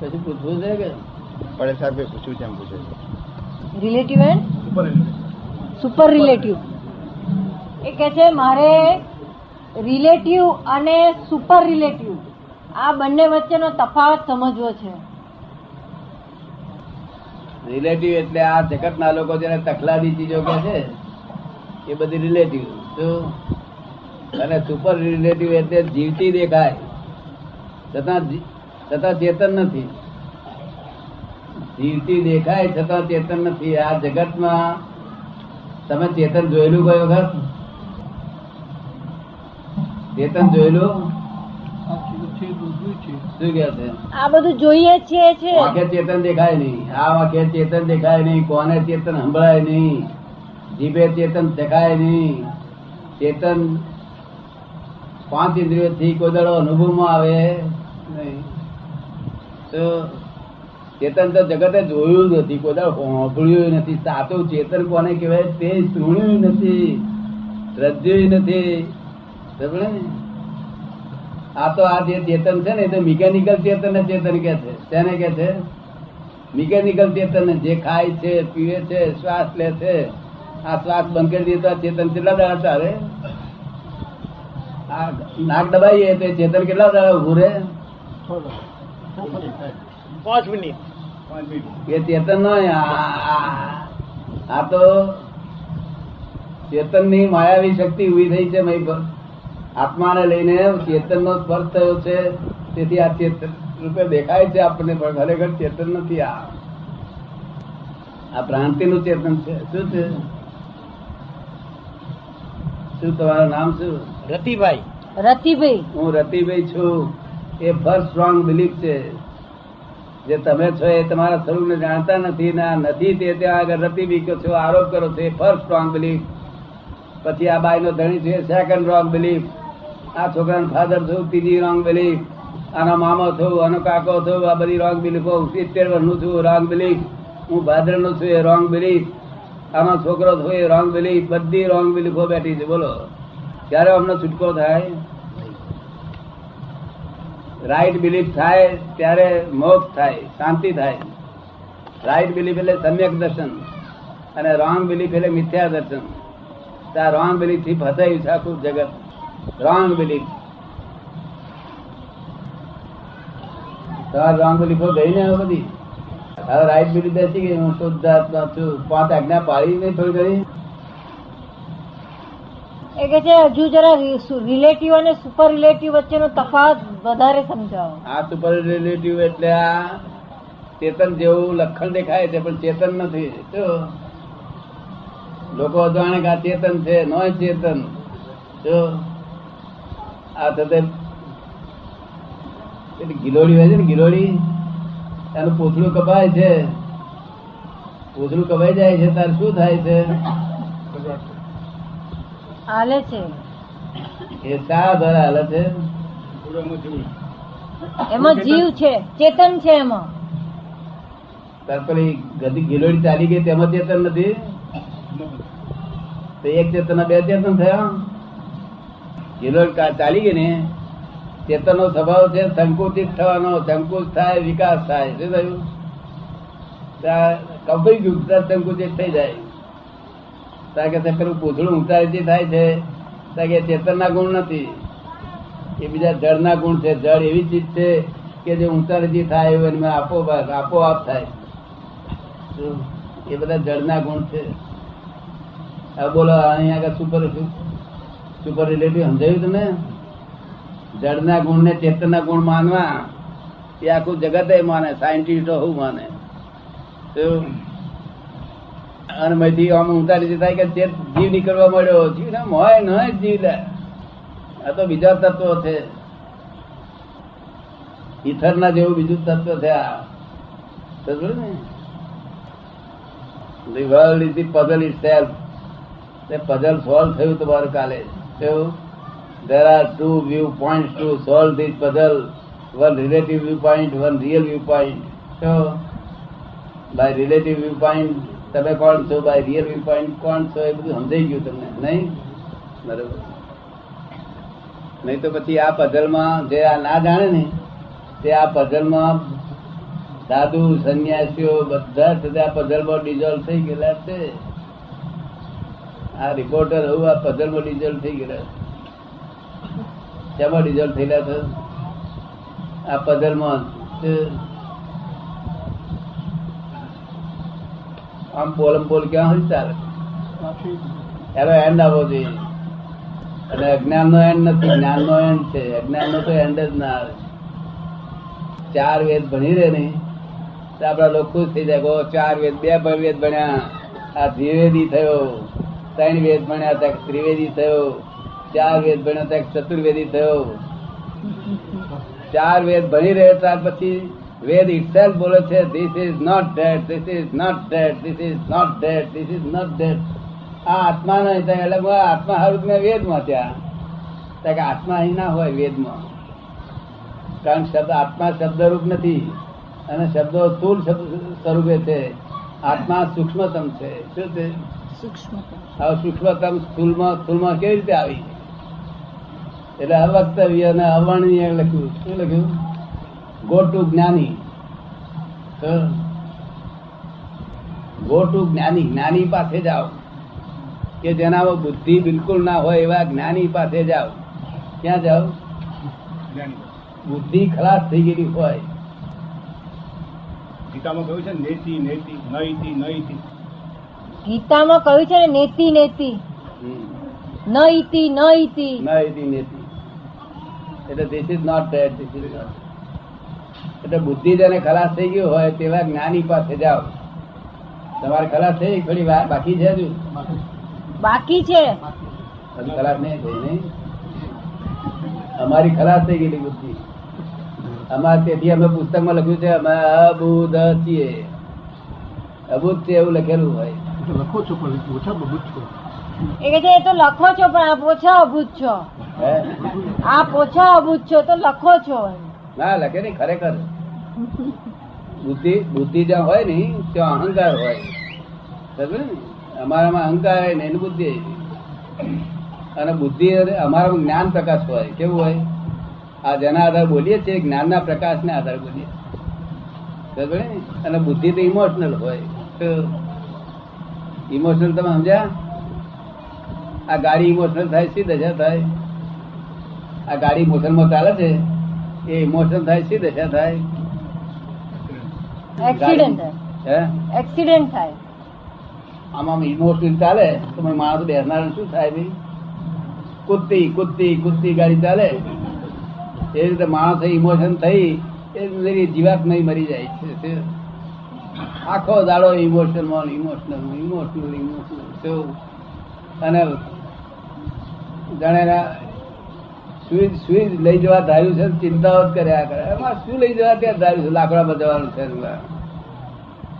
કશું પૂછવું છે કે? પડે સાહેબ પૂછ્યું છે એમ પૂછે છે. રિલેટિવ એન્ડ સુપર રિલેટિવ એ કે છે મારે રિલેટિવ અને સુપર રિલેટિવ આ બંને વચ્ચેનો તફાવત સમજવો છે. રિલેટિવ એટલે આ જગતના લોકો જેને તકલાદી ચીજો કે છે એ બધી રિલેટિવ અને સુપર રિલેટિવ એટલે જીવતી દેખાય. જી- છતાં ચેતન નથી. જીવતી દેખાય છતાં ચેતન નથી. આ જગતમાં તમે ચેતન જોયેલું કોઈ વખત ચેતન જોયેલું? શું કે છે? આ બધું જોઈએ છે આંખે ચેતન દેખાય નહીં. આ આંખે ચેતન દેખાય નહીં. કોને ચેતન સંભળાય નહીં? જીભે ચેતન દેખાય નહીં. ચેતન પાંચ ઇન્દ્રિયો થી કોઈ દાડો અનુભવમાં આવે નહીં. ચેતન તો જગતે જોયું નથી, કોઈ સાંભળ્યું નથી, સાચું ચેતન કોને કહેવાય તે સુણ્યું નથી, શ્રદ્ધ્યું નથી. આ તો આ જે ચેતન છે ને, એ તો મિકેનિકલ ચેતન ચેતન કે છે. તેને કે છે? મિકેનિકલ ચેતન જે ખાય છે, પીવે છે, શ્વાસ લે છે, આ શ્વાસ બંધ કરી દે તો આ ચેતન કેટલા દાડા ચાલે? આ નાક દબાઈએ તો ચેતન કેટલા દાડા ઉભું રહે? પાંચ મિનિટ. એ ચેતન નો આ તો ચેતનની માયાવી શક્તિ ઊભી થઈ છે આત્માને લઈને ચેતન નો સ્પર્શ થયો છે. તેથી આ ચેતન રૂપે દેખાય છે આપણને પણ ખરેખર ચેતન નથી આ. આ ભ્રાંતિ નું ચેતન છે. શું છે? શું તમારું નામ શું? રતિભાઈ. રતિભાઈ. હું રતિભાઈ છું. એ ફર્સ્ટ સ્ટ્રોંગ બિલીફ છે. જે તમે છો એ તમારા સ્વરૂપને જાણતા નથી ને આ નથી તે ત્યાં આગળ રતી બીકો છો, આરોપ કરો છો, એ ફર્સ્ટ સ્ટ્રોંગ બિલીફ પછી આ બાઈ નો ધણી છે સેકન્ડ રોંગ બિલીફ આ છોકરાનો ફાધર છું, ત્રીજી રોંગ બિલીફ આનો મામો છું, આનો કાકો છું, આ બધી રોંગ બિલીફો સિત્તેર વર્ષનું છું રોંગ બિલીફ હું ભાદરનું છું, એ રોંગ બિલીફ આનો છોકરો છું, એ રોંગ બિલીફ બધી રોંગ બિલીફો બેઠી છે, બોલો. ક્યારે અમને છૂટકો થાય? રાઈટ બિલીફ થાય, ત્યારે મોક્ષ થાય, શાંતિ થાય. રાઈટ બિલીફ એટલે સમ્યક દર્શન અને રોંગ બિલીફ એટલે મિથ્યા દર્શન. ત્યાં રોંગ બિલીફથી ફસાયું છે આખું જગત. રોંગ બિલીફ તમારે રોંગ બિલીફો ગઈ ને બધી? હવે રાઈટ બિલીફ બેસી ગઈ, હું શુદ્ધ છું. પાંચ આજ્ઞા પાડી નહીં થોડી ઘણી? એ કે છે, હજુ જરા રિલેટિવ અને સુપર રિલેટિવ વચ્ચેનો તફાવત વધારે સમજાવો. આ સુપર રિલેટિવ એટલે આ ચેતન જેવું લક્ષણ દેખાય છે, પણ ચેતન નથી. લોકો અજાણે કે આ ચેતન છે નો ચેતન. જો, આ થતે ગિલોડી હોય છે ને, ગિલોડી? એનું પૂછડું કપાય છે. પૂછડું કપાઈ જાય છે તાર શું થાય છે? હાલે છે. એ શા દ્વારા હાલે છે? એમાં જીવ છે ચેતન છે એમાં. પેલી ગધી ગિલોડી ચાલી ગઈ તેમાં ચેતન નથી? તો એક ચેતન બે ચેતન થયા? ગિલોડી ચાલી ગઈ ને ચેતન નો સ્વભાવ છે સંકુચિત થવાનો સંકુચ થાય વિકાસ થાય. શું થયું? ત્યાં ગયું સંકુચિત થઈ જાય. ત્યાં કે છે પેલું પૂથળું ઊંચાઈથી થાય છે કે ચેતન ના ગુણ નથી. એ બીજા જળ ના ગુણ છે, જળ એવી ચીજ છે કે જે ઊંચાઈથી થાય એવું એમાં આપો આપોઆપ થાય. એ બધા જળના ગુણ છે. હવે બોલો અહીંયા આગળ સુપર સુપર રિલેટિવ સમજાયું તમે જળના ગુણ ને ચેતનના ગુણ માનવા. એ આખું જગત માને સાયન્ટિસ્ટો હું માને. શું? અને મયથી આમ રીતે થાય કે ચેત જીવ નીકળવા મળ્યો જીવ ના મોય ન જીવ લે આ તો બીજા તત્વો છે ઈથર ના જેવું બીજું તત્વ છે આ The world is the puzzle itself. The puzzle solve થયું તમારું કાલે કેવું There are two viewpoints to solve this puzzle. One relative viewpoint, one real viewpoint. So, by relative viewpoint તમે કોણ છો બાય રિયલ વ્યૂ પોઈન્ટ કોણ છો? એ બધું સમજાઈ ગયું તમને. નહીં? બરોબર. નહીં તો પછી આ puzzle જે આ ના જાણે ને, તે આ puzzle માં સાધુ, સંન્યાસીઓ બધા આ પઝલમાં ડિઝોલ્વ થઈ ગયેલા છે. આ રિપોર્ટર હું આ પઝલમાં ડિઝોલ્વ થઈ ગયેલા છે. શેમાં ડિઝોલ્વ થયેલા છે? આ પઝલમાં આમ પોલમ પોલ ક્યાં હોય ચાલે એનો એન્ડ આવવો જોઈએ અને અજ્ઞાન નો એન્ડ નથી જ્ઞાન નો એન્ડ છે. અજ્ઞાન નો તો એન્ડ જ ના આવે. ચાર વેદ ભણી રહે ને, તો આપડા લોકો ખુશ થઈ જાય ચાર વેદ, બે વેદ ભણ્યા. આ દ્વિવેદી થયો. ત્રણ વેદ ભણ્યા ત્યાં ત્રિવેદી થયો. ચાર વેદ ભણ્યા ત્યાં ચતુર્વેદી થયો. ચાર વેદ ભણી રહે ત્યાર પછી વેદ ઇટસેલ્ફ બોલે છે this is not that this is not that this is not that this is not that આ આત્મા નહીં થાય એટલે આત્મા હારું મેં વેદમાં ત્યાં કે આત્મા અહીં ના હોય વેદમાં. કારણ શબ્દ આત્મા શબ્દરૂપ નથી. અને શબ્દો સ્થૂલ શબ્દ સ્વરૂપે છે. આત્મા સૂક્ષ્મતમ છે. શું છે? હવે સૂક્ષ્મતમ સ્થૂલમાં સ્થૂલમાં કેવી રીતે આવી? એટલે અવક્તવ્ય અને અવર્ણનીય લખ્યું. શું લખ્યું? ગો ટુ જ્ઞાની. ગો ટુ જ્ઞાની. જ્ઞાની પાસે જાઓ. કે જેનામાં બુદ્ધિ બિલકુલ ના હોય એવા જ્ઞાની પાસે જાઓ. ક્યાં જાઓ? બુદ્ધિ ખલાસ થઈ ગયેલી હોય. ગીતામાં કહ્યું છે ને, નેતિ નેતિ નૈતિ નૈતિ ગીતામાં કહ્યું છે ને નેતિ નેતિ. નૈતિ નૈતિ નૈતિ નેતી. એટલે this is not that this is not એટલે બુદ્ધિ જેને ખલાસ થઈ ગયું હોય તેવા જ્ઞાની પાસે જાઓ. તમારે ખલાસ થઈ થોડી વાર બાકી છે હજુ? બાકી છે. હજુ ખલાસ નહીં થઈ નહીં? અમારી ખલાસ થઈ ગયેલી બુદ્ધિ. અમારે તેથી અમે પુસ્તકમાં લખ્યું છે અમે અબુધ છીએ અબુધ છે એવું લખેલું હોય. લખો છો પણ ઓછા બબૂત છો. એ કે છે એ તો લખો છો પણ આપ ઓછા અભૂત છો. હે? આપ ઓછા અભૂત છો તો લખો છો ના, લખે નહીં, ખરેખર. બુદ્ધિ બુદ્ધિ જ્યાં હોય ને, ત્યાં અહંકાર હોય. સમજે ને? અમારામાં અહંકાર હોય ને, એની બુદ્ધિ અને બુદ્ધિ અમારામાં જ્ઞાન પ્રકાશ હોય, કેવું હોય? આ જેના આધારે બોલીએ છીએ, જ્ઞાનના પ્રકાશને આધારે બોલીએ સમજે ને? અને બુદ્ધિ તો ઇમોશનલ હોય. ઇમોશનલ તમે સમજ્યા? આ ગાડી ઇમોશનલ થાય દશા થાય? આ ગાડી મોશનમાં ચાલે છે? એ ઇમોશન થાય શી દશા થાય? એક્સિડન્ટ હે? એક્સિડન્ટ થાય. આમાં ઇમોશન ચાલે તો માણસ બેસનાર શું થાય ભાઈ? કુદતી કુદતી કુદતી ગાડી ચાલે. એ રીતે માણસ ઇમોશન થઈ એ જીવાત નહીં મરી જાય છે આખો દાડો ઇમોશનલ ઇમોશનલ ઇમોશનલ ઇમોશનલ અને જાણે સુઈ સુઈ લઈ જવા ધાર્યું છે ચિંતાઓ જ કર્યા કરે. એમાં શું લઈ જવા ત્યાં ધાર્યું છે? લાકડામાં જવાનું છે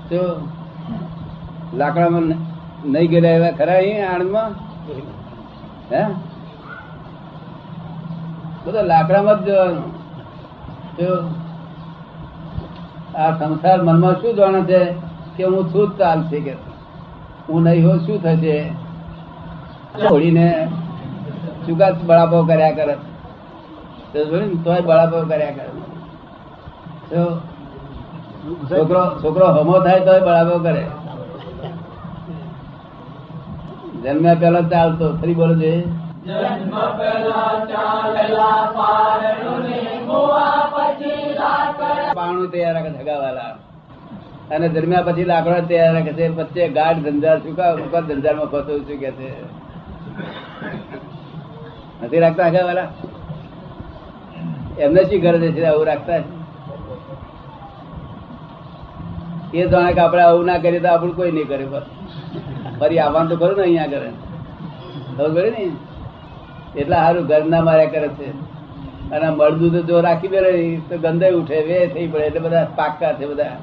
તો લાકડામાં નહીં ગયેલા એવા ખરા અહીં આણંદમાં? હે? બધા લાકડામાં જ જવાનું. તો આ સંસાર મનમાં શું જાણે છે? કે હું છું જ ચાલશે કે હું નહીં હોઉં શું થશે? છોડીને શું બળાપો કર્યા કરે. તો જોયું ને, તોય બળાપો કર્યા કરે. છોકરો છોકરો હમો થાય તો બળાપો કરે. જન્મ્યા પેલા ચાલતો ફરી બોલો છે. પાણું તૈયાર રાખે સગાવાલા અને જન્મ્યા પછી લાકડા તૈયાર રાખે છે વચ્ચે ગાઢ ધંધા સુકા સુકા ધંધામાં ફસવું છું કે છે. નથી રાખતા સગાવાલા એમને શું કરે છે, આવું રાખતા એ જાણે કે આપણે આવું ના કરીએ તો આપણું કોઈ નહીં કરે ફરી આવવાનું તો ખરું ને અહીંયા કરે ખબર પડે ને? એટલા સારું ઘર ના માર્યા કરે છે. અને મળદું તો જો રાખી દે તો ગંદાઈ ઉઠે વે થઈ પડે, એટલે બધા પાક્કા છે બધા?